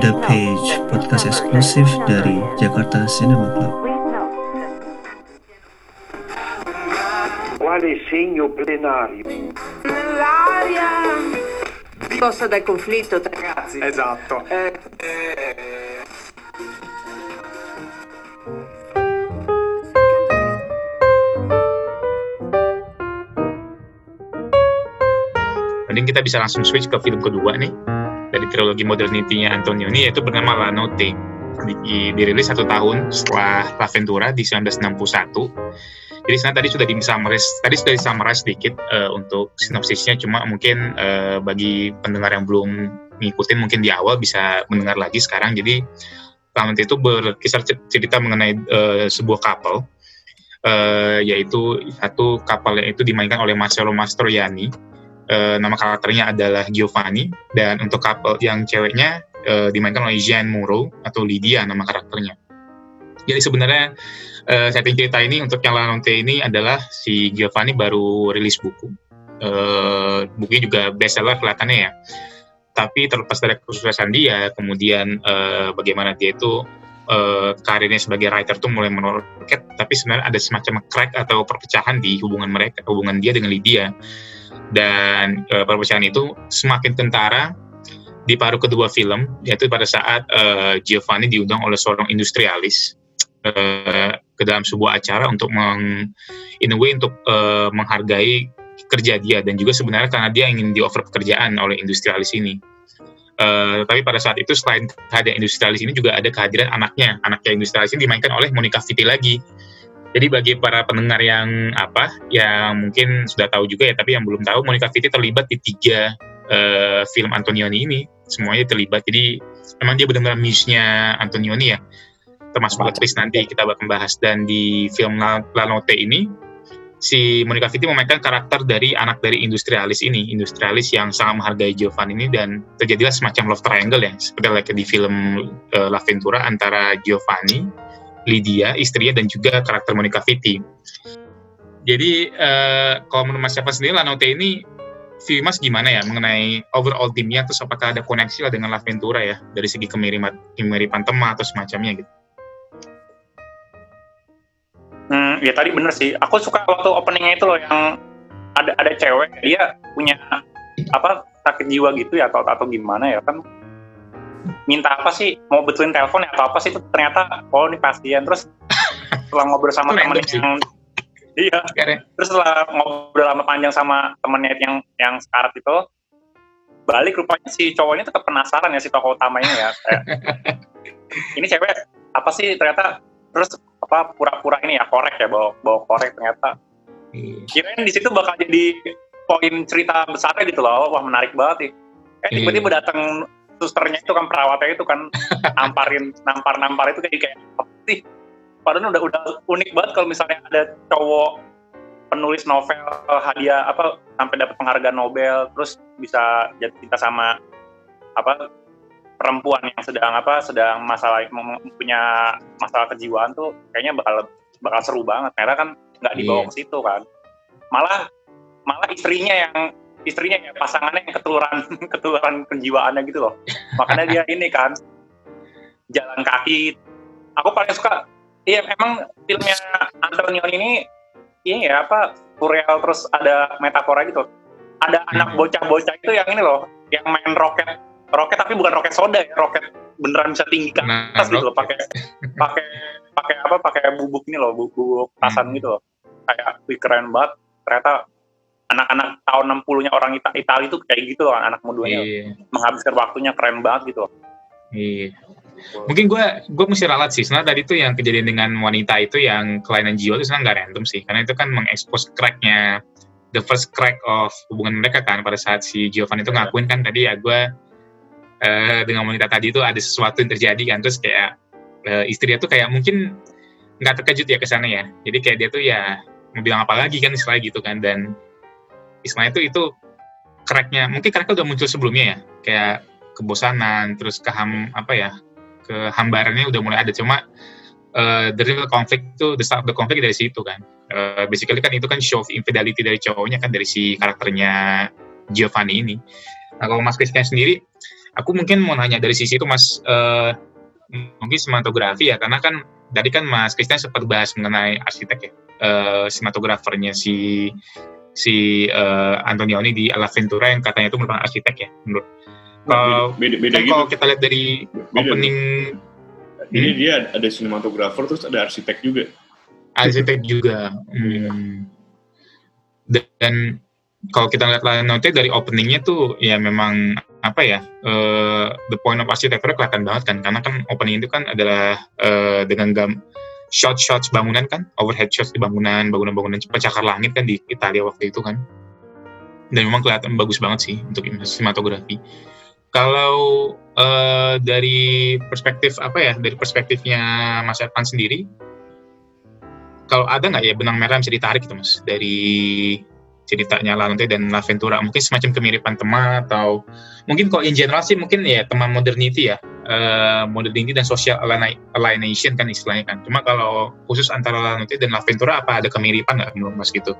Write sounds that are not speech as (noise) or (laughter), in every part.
The Page, podcast eksklusif dari Jakarta Cinema Club. Quale segno plenario? L'aria scossa dal conflitto tra ragazzi. Esatto. Eh, Kita bisa langsung switch ke film kedua nih dari trilogi modernity-nya Antonioni yaitu bernama La Notte. Di- dirilis satu tahun setelah La Ventura di 1961. Jadi sebenarnya tadi sudah di summarize, tadi sudah di summarize sedikit eh, untuk sinopsisnya, cuma mungkin eh, bagi pendengar yang belum ngikutin mungkin di awal bisa mendengar lagi sekarang. Jadi La Notte itu berkisar cer- cerita mengenai eh, sebuah couple, eh, yaitu satu yang itu dimainkan oleh Marcello Mastroianni, eh, nama karakternya adalah Giovanni dan untuk couple yang ceweknya eh, dimainkan oleh Jean Moreau atau Lydia nama karakternya. Jadi sebenarnya eh, setting cerita ini untuk yang La Notte ini adalah si Giovanni baru rilis buku. Eh, bukunya juga bestseller kelihatannya ya. Tapi terlepas dari kesuksesan dia, kemudian eh, bagaimana dia itu eh, karirnya sebagai writer tuh mulai meroket, tapi sebenarnya ada semacam crack atau perpecahan di hubungan mereka, hubungan dia dengan Lydia dan eh, perpecahan itu semakin kentara di paruh kedua film yaitu pada saat eh, Giovanni diundang oleh seorang industrialis eh, ke dalam sebuah acara untuk meng, in a way untuk eh, menghargai kerja dia dan juga sebenarnya karena dia ingin di offer pekerjaan oleh industrialis ini. Eh, tapi pada saat itu selain kehadiran industrialis ini juga ada kehadiran anaknya, anaknya industrialis ini dimainkan oleh Monica Vitti lagi. Jadi bagi para pendengar yang apa, yang mungkin sudah tahu juga ya, tapi yang belum tahu, Monica Vitti terlibat di tiga eh, film Antonioni ini, semuanya terlibat. Jadi memang dia benar-benar muse-nya Antonioni ya, termasuk aktris nanti kita bakal bahas. Dan di film La, La Notte ini, si Monica Vitti memainkan karakter dari anak dari industrialis ini, industrialis yang sangat menghargai Giovanni ini dan terjadilah semacam love triangle ya, seperti like di film eh, La Ventura antara Giovanni, Lydia, istrinya dan juga karakter Monica Vitti. Jadi eh, kalau menurut Mas Syafa sendiri La Notte ini view Mas gimana ya mengenai overall timnya terus apakah ada koneksi lah dengan La Ventura ya dari segi kemiripan kemiripan tema atau semacamnya gitu. Hmm, ya tadi bener sih. Aku suka waktu openingnya itu loh yang ada ada cewek dia punya apa sakit jiwa gitu ya atau atau gimana ya kan. Minta apa sih? Mau betulin telepon ya atau apa sih? Itu ternyata oh ini pasien. Terus setelah ngobrol sama sih. yang iya. Terus setelah ngobrol lama panjang sama temennya yang yang sekarat itu balik rupanya si cowoknya tetap penasaran ya si tokoh utamanya ya. Kayak, (laughs) ini cewek apa sih? Ternyata terus apa pura-pura ini ya korek ya bawa bawa korek ternyata Iya. kirain di situ bakal jadi poin cerita besarnya gitu loh wah menarik banget nih eh Iya. tiba-tiba datang susternya itu kan perawatnya itu kan (laughs) namparin nampar nampar itu kayak kayak apa sih padahal udah udah unik banget kalau misalnya ada cowok penulis novel hadiah apa sampai dapat penghargaan Nobel terus bisa jatuh cinta sama apa perempuan yang sedang apa sedang masalah punya masalah kejiwaan tuh kayaknya bakal bakal seru banget. Karena kan nggak dibawa Iya. ke situ kan. Malah malah istrinya yang istrinya ya pasangannya yang ketularan (laughs) ketularan kejiwaannya gitu loh. Makanya dia (laughs) ini kan jalan kaki. Aku paling suka iya emang filmnya Antonioni ini ini ya apa surreal terus ada metafora gitu. Ada anak Hmm. bocah-bocah itu yang ini loh yang main roket roket tapi bukan roket soda ya roket beneran bisa tinggi ke Nah, atas gitu loh pakai pakai pakai apa pakai bubuk ini loh bubuk, bubuk tasan Hmm. gitu loh kayak wih keren banget ternyata anak-anak tahun 60-nya orang Ita Itali itu kayak gitu loh anak mudanya Iya. menghabiskan waktunya keren banget gitu loh Iya. Mungkin gue gue mesti ralat sih. Sebenarnya tadi tuh yang kejadian dengan wanita itu yang kelainan jiwa itu sebenarnya nggak random sih. Karena itu kan mengekspos cracknya the first crack of hubungan mereka kan pada saat si Giovanni itu Iya. ngakuin kan tadi ya gue eh, dengan wanita tadi itu ada sesuatu yang terjadi kan terus kayak eh, istrinya tuh kayak mungkin nggak terkejut ya ke sana ya. Jadi kayak dia tuh ya mau bilang apa lagi kan istilahnya gitu kan dan istilahnya itu itu cracknya mungkin cracknya udah muncul sebelumnya ya kayak kebosanan terus keham apa ya kehambarannya udah mulai ada cuma eh, the real conflict tuh the start of the conflict dari situ kan Eh, basically kan itu kan show of infidelity dari cowoknya kan dari si karakternya Giovanni ini. Nah kalau Mas Christian sendiri, aku mungkin mau nanya dari sisi itu Mas, uh, mungkin sinematografi ya, karena kan tadi kan Mas Christian sempat bahas mengenai arsitek ya, uh, sinematografernya si si uh, Antonioni di Alla Ventura yang katanya itu merupakan arsitek ya menurut. Kalau beda, beda, kan gitu. kalau kita lihat dari Beda. opening Ini Hmm. dia ada sinematografer terus ada arsitek juga. arsitek juga. Hmm. Dan kalau kita lihat note dari openingnya tuh ya memang apa ya eh, the point of architecture kelihatan banget kan karena kan opening itu kan adalah eh, dengan gam shot shots bangunan kan overhead shots di bangunan bangunan-bangunan pencakar langit kan di Italia waktu itu kan. Dan memang kelihatan bagus banget sih untuk sinematografi. Kalau eh, dari perspektif apa ya dari perspektifnya Mas Ervan sendiri kalau ada nggak ya benang merah yang bisa ditarik gitu mas dari ceritanya Lantai dan La Ventura. Mungkin semacam kemiripan tema atau mungkin kalau in general sih mungkin ya tema modernity ya eh, modernity dan social alienation kan istilahnya kan. Cuma kalau khusus antara Lantai dan La Ventura apa ada kemiripan nggak menurut mas gitu?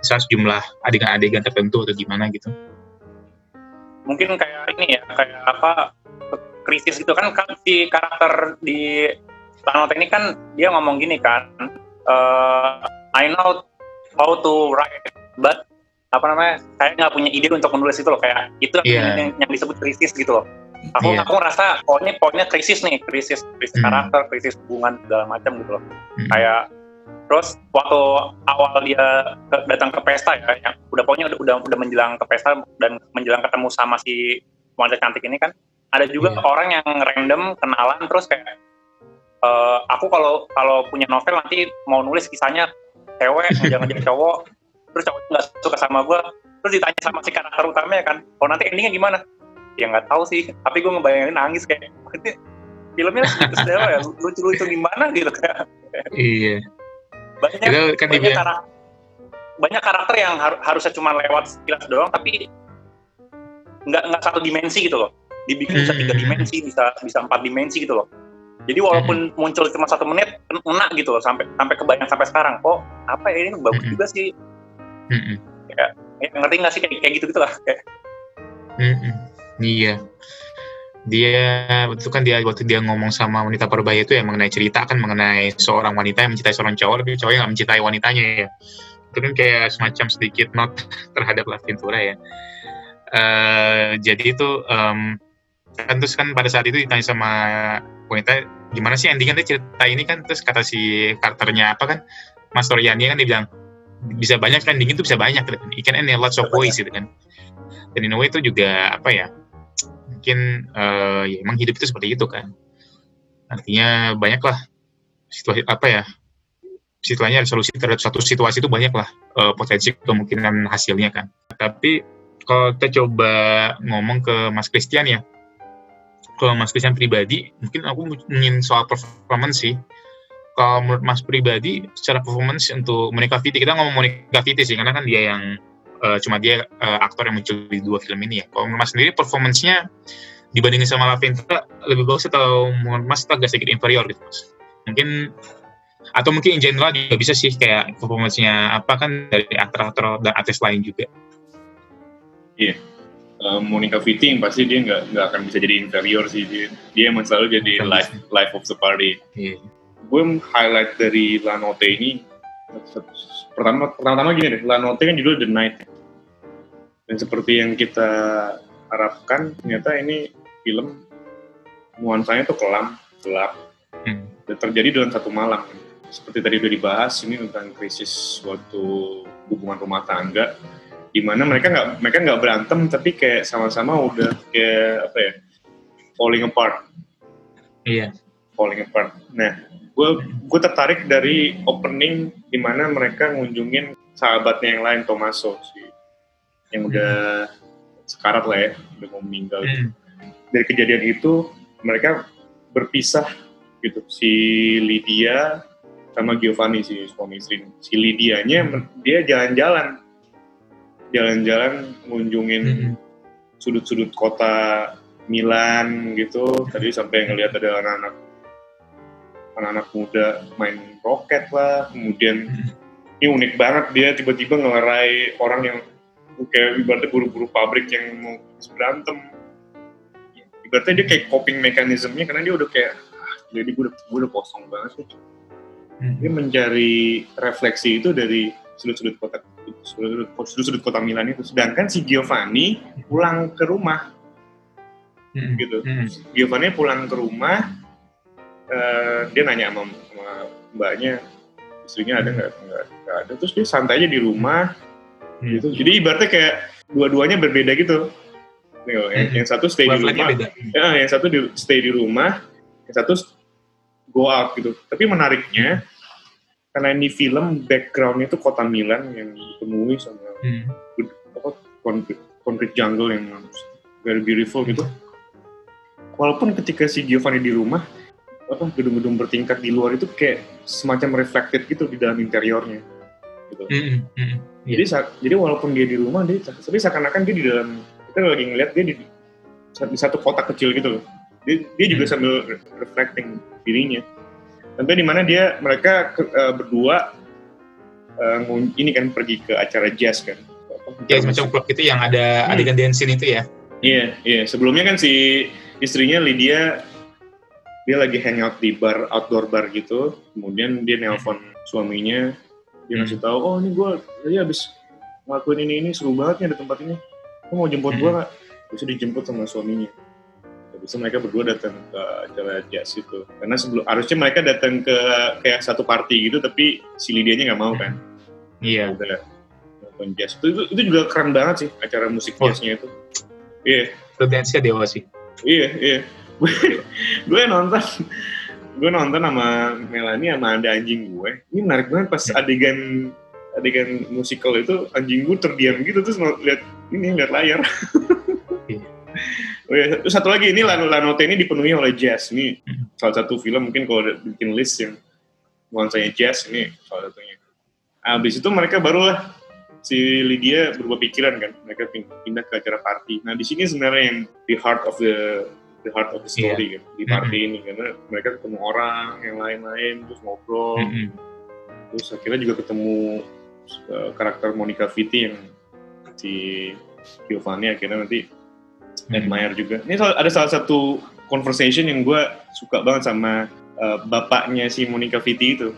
Misalnya sejumlah adegan-adegan tertentu atau gimana gitu? Mungkin kayak ini ya kayak apa krisis gitu. Kan kan si karakter di Tanote ini kan dia ngomong gini kan eh, I know how to write but apa namanya saya nggak punya ide untuk menulis itu loh kayak itu Iya. yang, yang disebut krisis gitu loh aku Iya. aku ngerasa oh ini poinnya krisis nih krisis krisis Hmm. karakter krisis hubungan segala macam gitu loh Hmm. kayak terus waktu awal dia ke- datang ke pesta ya yang udah pokoknya udah, udah udah menjelang ke pesta dan menjelang ketemu sama si wanita cantik ini kan ada juga Iya. orang yang random kenalan terus kayak "Eh, aku kalau kalau punya novel nanti mau nulis kisahnya cewek jangan jadi cowok terus cowoknya nggak suka sama gue terus ditanya sama si karakter utamanya kan oh nanti endingnya gimana? Ya nggak tahu sih tapi gue ngebayangin nangis kayak filmnya sebenarnya ya lucu-lucu gimana? (laughs) Gitu kayak iya. Banyak itu kan banyak karakter banyak karakter yang har- harusnya cuma lewat sekilas doang tapi nggak nggak satu dimensi gitu loh. Dibikin bisa tiga Hmm. dimensi bisa bisa empat dimensi gitu loh. Jadi walaupun muncul cuma satu menit enak gitu loh sampai sampai kebayang sampai sekarang kok apa ya ini bagus Hmm. juga sih Mm-mm. ya, ngerti nggak sih kayak, kayak gitu gitu lah kayak Mm-mm. Iya. Dia itu kan dia waktu dia ngomong sama wanita perbaya itu ya mengenai cerita kan mengenai seorang wanita yang mencintai seorang cowok tapi cowoknya nggak mencintai wanitanya ya. Itu kan kayak semacam sedikit not (laughs) terhadap La Ventura ya. Eh jadi itu em, kan terus kan pada saat itu ditanya sama wanita gimana sih endingnya cerita ini kan terus kata si karakternya apa kan Mas Toriani kan dia bilang bisa banyak kan endingnya tuh bisa banyak gitu. Kan. Ikan and lots of ways gitu kan. Dan in a way itu juga apa ya mungkin eh, ya emang hidup itu seperti itu kan. Artinya banyak lah situasi apa ya situasinya resolusi terhadap satu situasi itu banyak lah eh, potensi kemungkinan hasilnya kan. Tapi kalau kita coba ngomong ke Mas Christian ya kalau Mas Christian pribadi mungkin aku ingin soal performance sih kalau menurut Mas pribadi secara performance untuk Monica Vitti kita ngomong Monica Vitti sih karena kan dia yang eh, cuma dia eh, aktor yang muncul di dua film ini ya. Kalau menurut Mas sendiri performance-nya dibandingin sama La Ventura lebih bagus atau menurut Mas agak sedikit inferior gitu Mas? Mungkin atau mungkin in general juga bisa sih kayak performance-nya apa kan dari aktor-aktor dan artis lain juga. Eh, Monica Vitti yang pasti dia nggak nggak akan bisa jadi inferior sih dia dia emang selalu jadi life life of the party Iya. Gue highlight dari La Notte ini pertama pertama gini deh La Notte kan judul The Night dan seperti yang kita harapkan ternyata ini film nuansanya tuh kelam gelap Hmm. dan terjadi dalam satu malam seperti tadi udah dibahas ini tentang krisis suatu hubungan rumah tangga di mana mereka nggak mereka nggak berantem tapi kayak sama-sama udah kayak apa ya falling apart Iya. falling apart. Nah, gue gue tertarik dari opening di mana mereka ngunjungin sahabatnya yang lain Tomaso sih, yang udah sekarat lah ya, udah mau meninggal. Hmm. Dari kejadian itu mereka berpisah gitu. Si Lydia sama Giovanni si suami istri. Si Lydianya men- dia jalan-jalan, jalan-jalan ngunjungin Hmm. sudut-sudut kota Milan gitu tadi sampai ngelihat ada anak-anak anak-anak muda main roket lah kemudian Hmm. ini unik banget dia tiba-tiba ngelerai orang yang kayak ibaratnya buru-buru pabrik yang mau berantem ibaratnya dia kayak coping mekanismenya karena dia udah kayak ah, jadi gue udah, gue udah kosong banget nih Hmm. dia mencari refleksi itu dari sudut-sudut kota sudut-sudut sudut-sudut kota Milan itu sedangkan si Giovanni pulang ke rumah Mm-mm. gitu Mm-mm. Giovanni pulang ke rumah eh, dia nanya sama, sama mbaknya istrinya ada nggak nggak nggak ada terus dia santai aja di rumah Hmm. gitu jadi ibaratnya kayak dua-duanya berbeda gitu Nih, loh, yang, yang satu stay di Wavelength-nya rumah beda. ya, yang satu di, stay di rumah yang satu go out gitu tapi menariknya karena ini film backgroundnya itu kota Milan yang dipenuhi sama Hmm. apa concrete, concrete jungle yang very beautiful gitu. Walaupun ketika si Giovanni di rumah, apa gedung-gedung bertingkat di luar itu kayak semacam reflected gitu di dalam interiornya. Gitu. Mm-mm. Iya. Jadi sa- jadi walaupun dia di rumah dia tapi seakan-akan dia di dalam kita lagi ngeliat dia di, di satu kota kecil gitu loh. Dia, dia juga Hmm. sambil re- reflecting dirinya. Sampai di mana dia mereka ke- eh, berdua ngun- ini kan pergi ke acara jazz kan. Ya semacam klub itu yang ada Hmm. adegan dancing itu ya. Iya, iya. Sebelumnya kan si istrinya Lydia dia lagi hangout di bar outdoor bar gitu. Kemudian dia nelpon suaminya, dia Hmm. ngasih tahu, oh ini gue tadi habis ngelakuin ini ini seru banget nih ada tempat ini. Kamu mau jemput Hmm. gue nggak? Bisa dijemput sama suaminya. Habis itu mereka berdua datang ke acara jazz itu. Karena sebelum harusnya mereka datang ke kayak satu party gitu, tapi si Lydianya nggak mau kan. Iya. Udah nonton jazz. Itu, itu, itu juga keren banget sih acara musik Oh. jazznya itu. Iya. Itu dance-nya dewa sih. Iya, iya. Gue, gue nonton, gue nonton sama Melanie sama ada anjing gue. Ini menarik banget pas adegan adegan musikal itu anjing gue terdiam gitu terus lihat ini lihat layar. Iya. Oh iya, terus satu lagi ini Lano Lanote ini dipenuhi oleh jazz. Ini Hmm. salah satu film mungkin kalau bikin list yang nuansanya jazz ini salah satunya. Habis itu mereka barulah si Lydia berubah pikiran kan, mereka pin- pindah ke acara party. Nah di sini sebenarnya yang the heart of the the heart of the story kan, di party ini karena mereka ketemu orang yang lain-lain terus ngobrol, Mm-mm. terus akhirnya juga ketemu uh, karakter Monica Vitti yang si Giovanni akhirnya nanti admire juga. Ini ada salah satu conversation yang gue suka banget sama uh, bapaknya si Monica Vitti itu.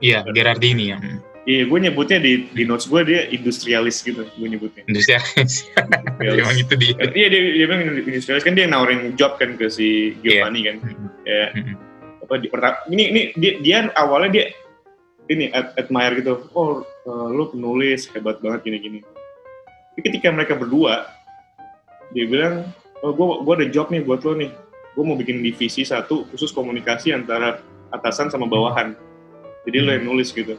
Iya, Gerardini ya. Iya, gue nyebutnya di di notes gue dia industrialis gitu, gue nyebutnya. Industrialis. Emang itu dia. Iya dia dia bilang industrialis kan dia nawarin job kan ke si Giovanni kan. Mm-mm. Ya, Mm-mm. apa di pertama ini ini dia, dia awalnya dia ini ad- admire gitu. Oh, uh, lu penulis hebat banget gini-gini. Tapi ketika mereka berdua dia bilang, "Oh, gue gua ada job nih buat lo nih. Gue mau bikin divisi satu khusus komunikasi antara atasan sama bawahan. Jadi lo yang nulis gitu."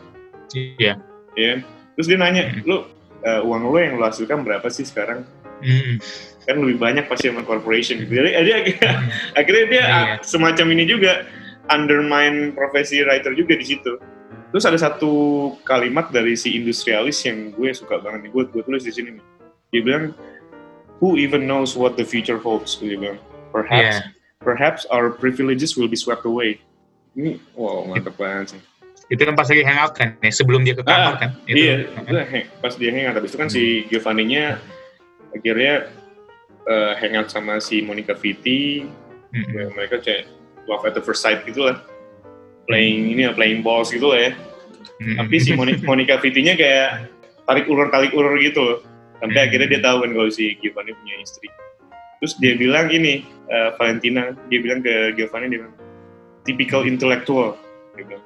Iya. ya terus dia nanya Hmm. lu eh, uang lo yang lo hasilkan berapa sih sekarang Mm-mm. kan lebih banyak pasti sama corporation gitu jadi dia akhirnya, (laughs) akhirnya dia Iya. ah, semacam ini juga undermine profesi writer juga di situ terus ada satu kalimat dari si industrialis yang gue suka banget nih gue gue tulis di sini nih dia bilang who even knows what the future holds dia bilang perhaps Iya. perhaps our privileges will be swept away ini wow mantap banget sih Itu kan pas lagi hangout kan, ya, sebelum dia ke kamar Ah, kan. Itu. Iya, itu pas dia hangout. Habis itu kan si Giovanni-nya akhirnya eh, hangout sama si Monica Vitti. Mm-mm. Ya, mereka kayak love at the first sight gitu lah. Playing ini lah, playing balls gitu lah ya. Mm-mm. Tapi si Moni- (laughs) Monica Vitti-nya kayak tarik ulur tarik ulur gitu loh. Sampai Hmm. akhirnya dia tahu kan kalau si Giovanni punya istri. Terus dia bilang ini eh, Valentina, dia bilang ke Giovanni dia bilang typical intellectual. Dia bilang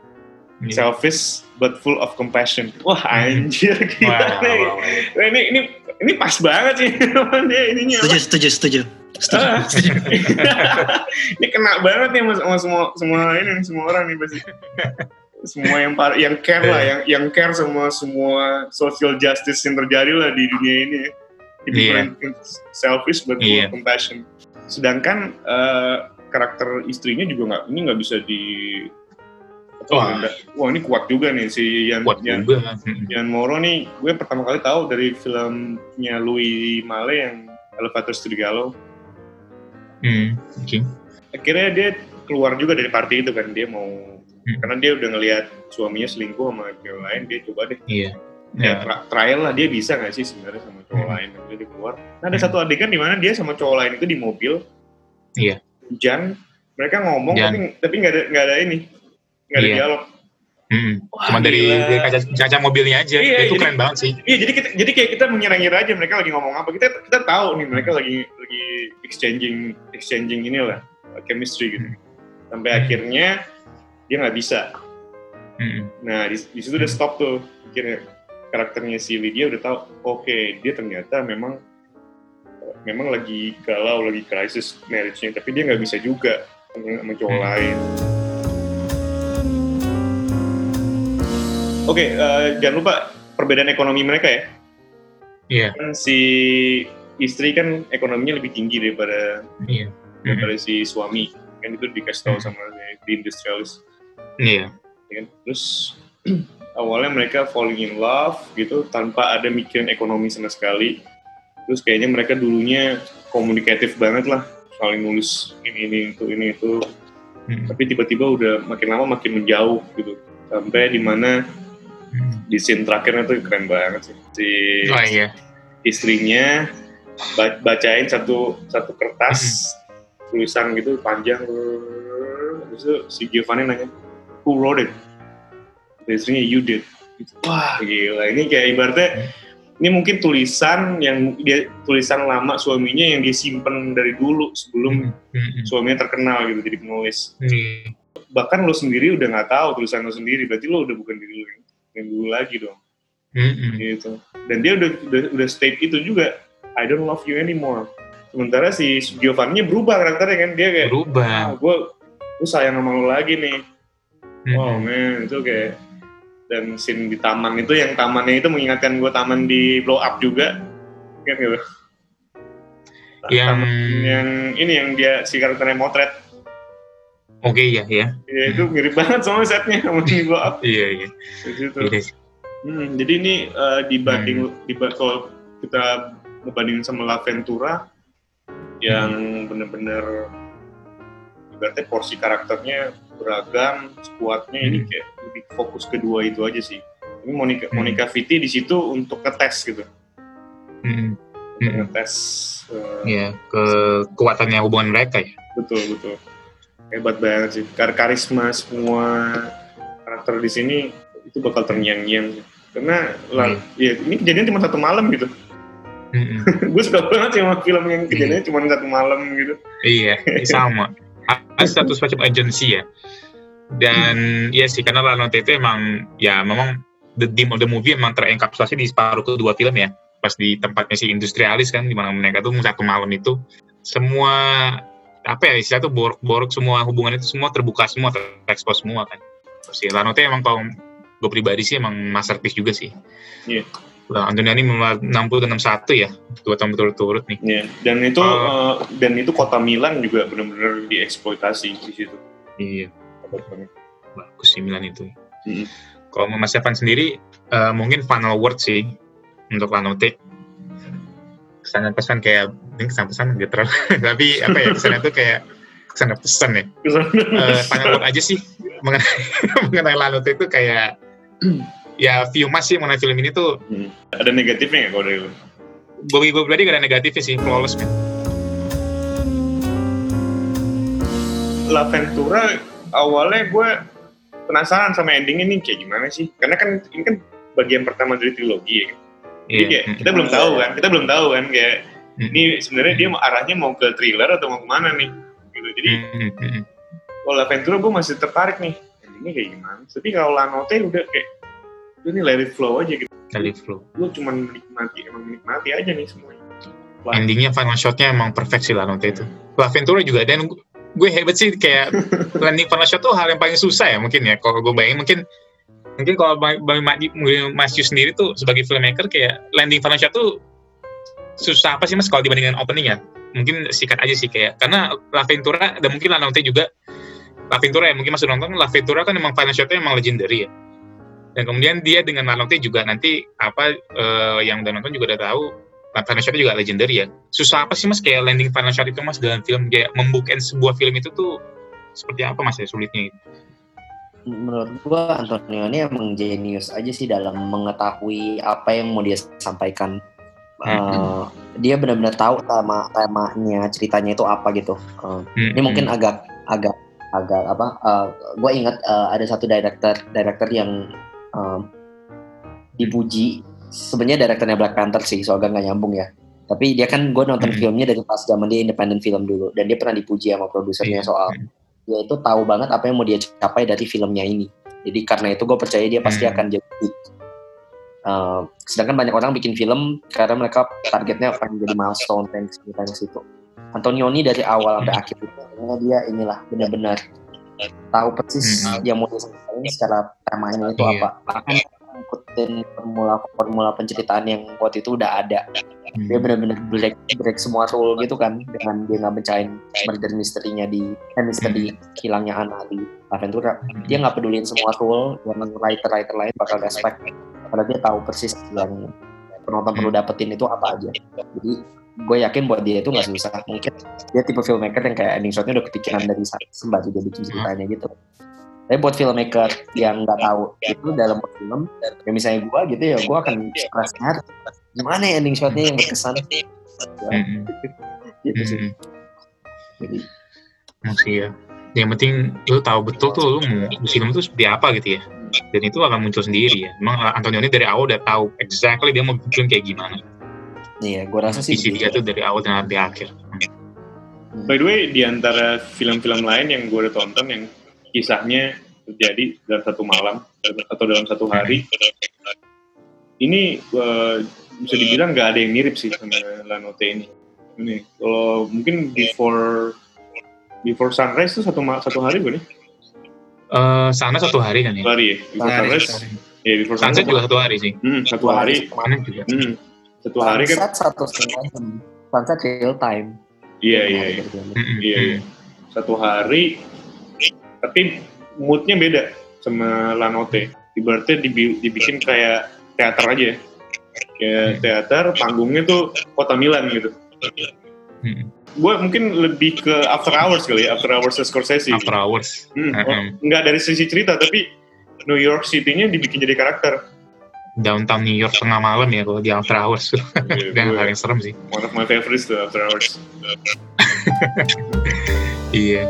Iya. selfish but full of compassion. Wah anjir (laughs) gila Wah, nih. wah, wah. Wah, ini ini ini pas banget sih (laughs) ininya. Setuju, setuju, setuju. Setuju. Ah. (laughs) ini kena banget nih sama, semua semua ini semua orang nih pasti. semua yang par yang care lah, yang yang care sama semua social justice yang terjadi lah di dunia ini. ya. Typical Iya. in- selfish but full Iya. of compassion. Sedangkan eh, karakter istrinya juga nggak ini nggak bisa di Wah. wah ini kuat juga nih si Yan, Kuat Yan, juga. Yan Moro nih gue pertama kali tahu dari filmnya Louis Malle yang Elevator to the Gallows Mm, oke. akhirnya dia keluar juga dari party itu kan dia mau Hmm. karena dia udah ngelihat suaminya selingkuh sama cewek lain dia coba deh Iya. ya Ya. tra- trial lah dia bisa nggak sih sebenarnya sama cowok Hmm. lain dia keluar nah ada Hmm. satu adegan di mana dia sama cowok lain itu di mobil Iya. hujan mereka ngomong Hujan. tapi tapi nggak ada nggak ada ini nggak ada Iya. dialog. Wah, Cuma dari, dari kaca, kaca mobilnya aja. Iya, itu jadi- keren banget sih. iya jadi kita jadi kayak kita mengira-ngira aja mereka lagi ngomong apa kita kita tahu nih mereka lagi lagi exchanging exchanging inilah chemistry gitu sampai Hmm. akhirnya dia nggak bisa Mm-mm. Nah, di, di situ udah stop tuh. Akhirnya karakternya si Lydia udah tahu, oke, dia ternyata memang memang lagi galau, lagi krisis marriage-nya, tapi dia nggak bisa juga sama, sama cowok Hmm. lain. Oke, eh, jangan lupa perbedaan ekonomi mereka ya. Iya. Kan si istri kan ekonominya lebih tinggi daripada Iya. daripada si suami. Kan itu dikasih tahu Hmm. sama di industrialis. Iya. ya kan? Terus (clears throat) awalnya mereka falling in love gitu tanpa ada mikirin ekonomi sama sekali. Terus kayaknya mereka dulunya komunikatif banget lah, saling nulis ini ini itu ini itu. Mm. Tapi tiba-tiba udah makin lama makin menjauh gitu. Sampai di mana Mm. Di scene terakhirnya tuh keren banget sih. Si Oh iya. istrinya ba- bacain satu satu kertas tulisan gitu panjang. Terus itu si Giovanni nanya, who wrote it? Dan istrinya you did. Wah gila, ini kayak ibaratnya ini mungkin tulisan yang dia tulisan lama suaminya yang dia simpen dari dulu sebelum Mm-mm. suaminya terkenal gitu jadi penulis. Bahkan lo sendiri udah nggak tahu tulisan lo sendiri, berarti lo udah bukan diri lo yang, yang dulu lagi dong. Mm-mm. gitu dan dia udah udah, udah state itu juga I don't love you anymore sementara si Giovanni berubah karakternya kan dia kayak Berubah. ah, gue gue sayang sama lo lagi nih Mm-mm. wow man itu kayak dan scene di taman itu yang tamannya itu mengingatkan gue taman di blow up juga kan gitu Yang Taman yang ini yang dia si karakternya motret oke ya ya. ya, itu mirip banget sama setnya (laughs) sama di up Iya iya. di situ. Iya. Hmm, jadi ini eh, dibanding Hmm. diba- kalau kita ngebandingin sama La Ventura yang Hmm. bener-bener ibaratnya porsi karakternya beragam, squadnya ini Hmm. kayak lebih fokus kedua itu aja sih. Ini Monica Hmm. Monica Vitti di situ untuk ngetes gitu, Mm-mm. untuk Mm-mm. ngetes eh, Iya kekuatannya hubungan mereka ya. betul betul hebat banget sih. Kar karisma semua karakter di sini itu bakal terngiang-ngiang. Karena lah, Hmm. ya ini kejadian cuma satu malam gitu. Mm-mm. (laughs) gue suka banget sih sama film yang kejadiannya cuma satu malam gitu. Iya, sama. Ada satu semacam agensi ya. Dan ya sih, karena Lanote itu emang, ya memang the theme of the movie emang terenkapsulasi di separuh kedua film ya. Pas di tempatnya si industrialis kan, di mana mereka tuh satu malam itu, semua, apa ya, istilah tuh borok-borok semua hubungan itu semua terbuka semua, terekspos semua kan. Si Lanote emang kalau gue pribadi sih emang masterpiece juga sih. Iya. Memang 60 dan 61 ya, dua tahun berturut-turut nih. Ya, dan itu Oh. eh, dan itu kota Milan juga benar-benar dieksploitasi di situ. Iya. Bagus sih Milan itu. Mm. Kalau Mas Evan sendiri, eh, mungkin final word sih untuk Lanote. Kesan pesan kayak, ini kesan pesan gitu terlalu, (laughs) tapi apa ya, kesannya tuh kayak kesan pesan ya. Eh, word aja sih mengenai, (laughs) mengenai Lanote itu kayak, ya view mas sih mengenai film ini tuh, Hmm. Ada negatifnya nggak kalau dari lu? bagi gue pribadi gak ada negatifnya sih, flawless man. La Ventura awalnya gue penasaran sama endingnya nih kayak gimana sih? Karena kan ini kan bagian pertama dari trilogi ya. kan? Jadi kayak mm, kita belum tahu kan, kita belum tahu kan kayak ini sebenarnya dia arahnya mau ke thriller atau mau ke mana nih? Gitu. Jadi mm, mm, mm, mm. kalau La Ventura gue masih tertarik nih endingnya kayak gimana tapi kalau Lanote udah kayak udah nih let it flow aja gitu Dari flow. lu cuma menikmati emang menikmati aja nih semuanya Wah. endingnya final shotnya emang perfect sih Lanote itu. La Ventura juga dan gu- gue hebat sih kayak (laughs) landing final shot tuh hal yang paling susah ya mungkin ya kalau gue bayangin mungkin mungkin kalau Bang Mas Yu sendiri tuh sebagai filmmaker kayak landing final shot tuh susah apa sih mas kalau dibandingkan opening ya mungkin sikat aja sih kayak karena La Ventura dan mungkin Lanote juga La Ventura ya mungkin masuk nonton La Ventura kan emang shotnya emang legendary ya dan kemudian dia dengan Lanote juga nanti apa eh, yang udah nonton juga udah tahu Nah, final shotnya juga legendary ya. Susah apa sih mas kayak landing final shot itu mas dalam film kayak membuka sebuah film itu tuh seperti apa mas ya sulitnya? menurut gua Antonioni emang jenius aja sih dalam mengetahui apa yang mau dia sampaikan. Uh, dia benar-benar tahu tema temanya ceritanya itu apa gitu. Uh, Hmm, ini mungkin agak agak agak apa? Uh, gue ingat uh, ada satu director director yang um, dipuji. Sebenarnya directornya Black Panther sih, soalnya nggak nyambung ya. Tapi dia kan gue nonton Hmm. filmnya dari pas zaman dia independent film dulu, dan dia pernah dipuji sama produsernya Iya. soal dia itu tahu banget apa yang mau dia capai dari filmnya ini. Jadi karena itu gue percaya dia pasti Hmm. akan jadi. Uh, sedangkan banyak orang bikin film karena mereka targetnya pengen jadi milestone thanks thanks itu. Antonioni dari awal sampai Hmm. akhir itu dia inilah benar-benar tahu persis Hmm. yang mau disampaikan secara temanya itu Iya. apa. Bahkan ngikutin formula formula penceritaan yang waktu itu udah ada Hmm. dia benar-benar break break semua rule gitu kan dengan dia nggak mecahin murder misterinya di eh, misteri hilangnya Ana di Aventura dia nggak pedulin semua rule yang writer writer lain bakal respect karena dia tahu persis yang penonton perlu dapetin itu apa aja. Jadi gue yakin buat dia itu nggak susah. Mungkin dia tipe filmmaker yang kayak ending shotnya udah kepikiran dari sembari dia bikin ceritanya gitu. Tapi buat filmmaker yang nggak tahu itu dalam film ya misalnya gue gitu ya gue akan stressnya gimana ya ending shotnya yang berkesan? Ya, Hmm, gitu sih. Hmm. jadi Masih ya. Yang penting lu tahu betul tuh lu mau film tuh seperti apa gitu ya. Dan itu akan muncul sendiri ya. Emang Antonioni dari awal udah tahu exactly dia mau bikin kayak gimana. iya gue rasa sih Visi dia tuh dari awal dan sampai akhir. By the way, di antara film-film lain yang gue udah tonton yang kisahnya terjadi dalam satu malam atau dalam satu hari, ini eh, bisa dibilang nggak ada yang mirip sih sama Lanote ini. Ini kalau mungkin before before sunrise tuh satu satu hari bukan nih? Eh sana satu hari kan ya. Satu hari ya. Before Hari, sunrise, ya before Sunset sunrise. juga satu hari sih. Hmm, satu hari. Mana juga. Hmm, satu hari kan? sunset satu setengah jam sunset real time Iya iya. iya. Iya, iya. Satu hari, tapi moodnya beda sama Lanote. Ibaratnya dibi- dibikin kayak teater aja. Kayak teater, panggungnya tuh kota Milan gitu. Mm. Gue mungkin lebih ke After Hours kali ya, After Hours Scorsese. After hours. Hmm, oh, nggak dari sisi cerita, tapi New York City-nya dibikin jadi karakter. Downtown New York tengah malam ya kalau di after hours. Iya, (laughs) Dan hal yang serem sih. one of my favorites tuh After Hours. (laughs) Iya.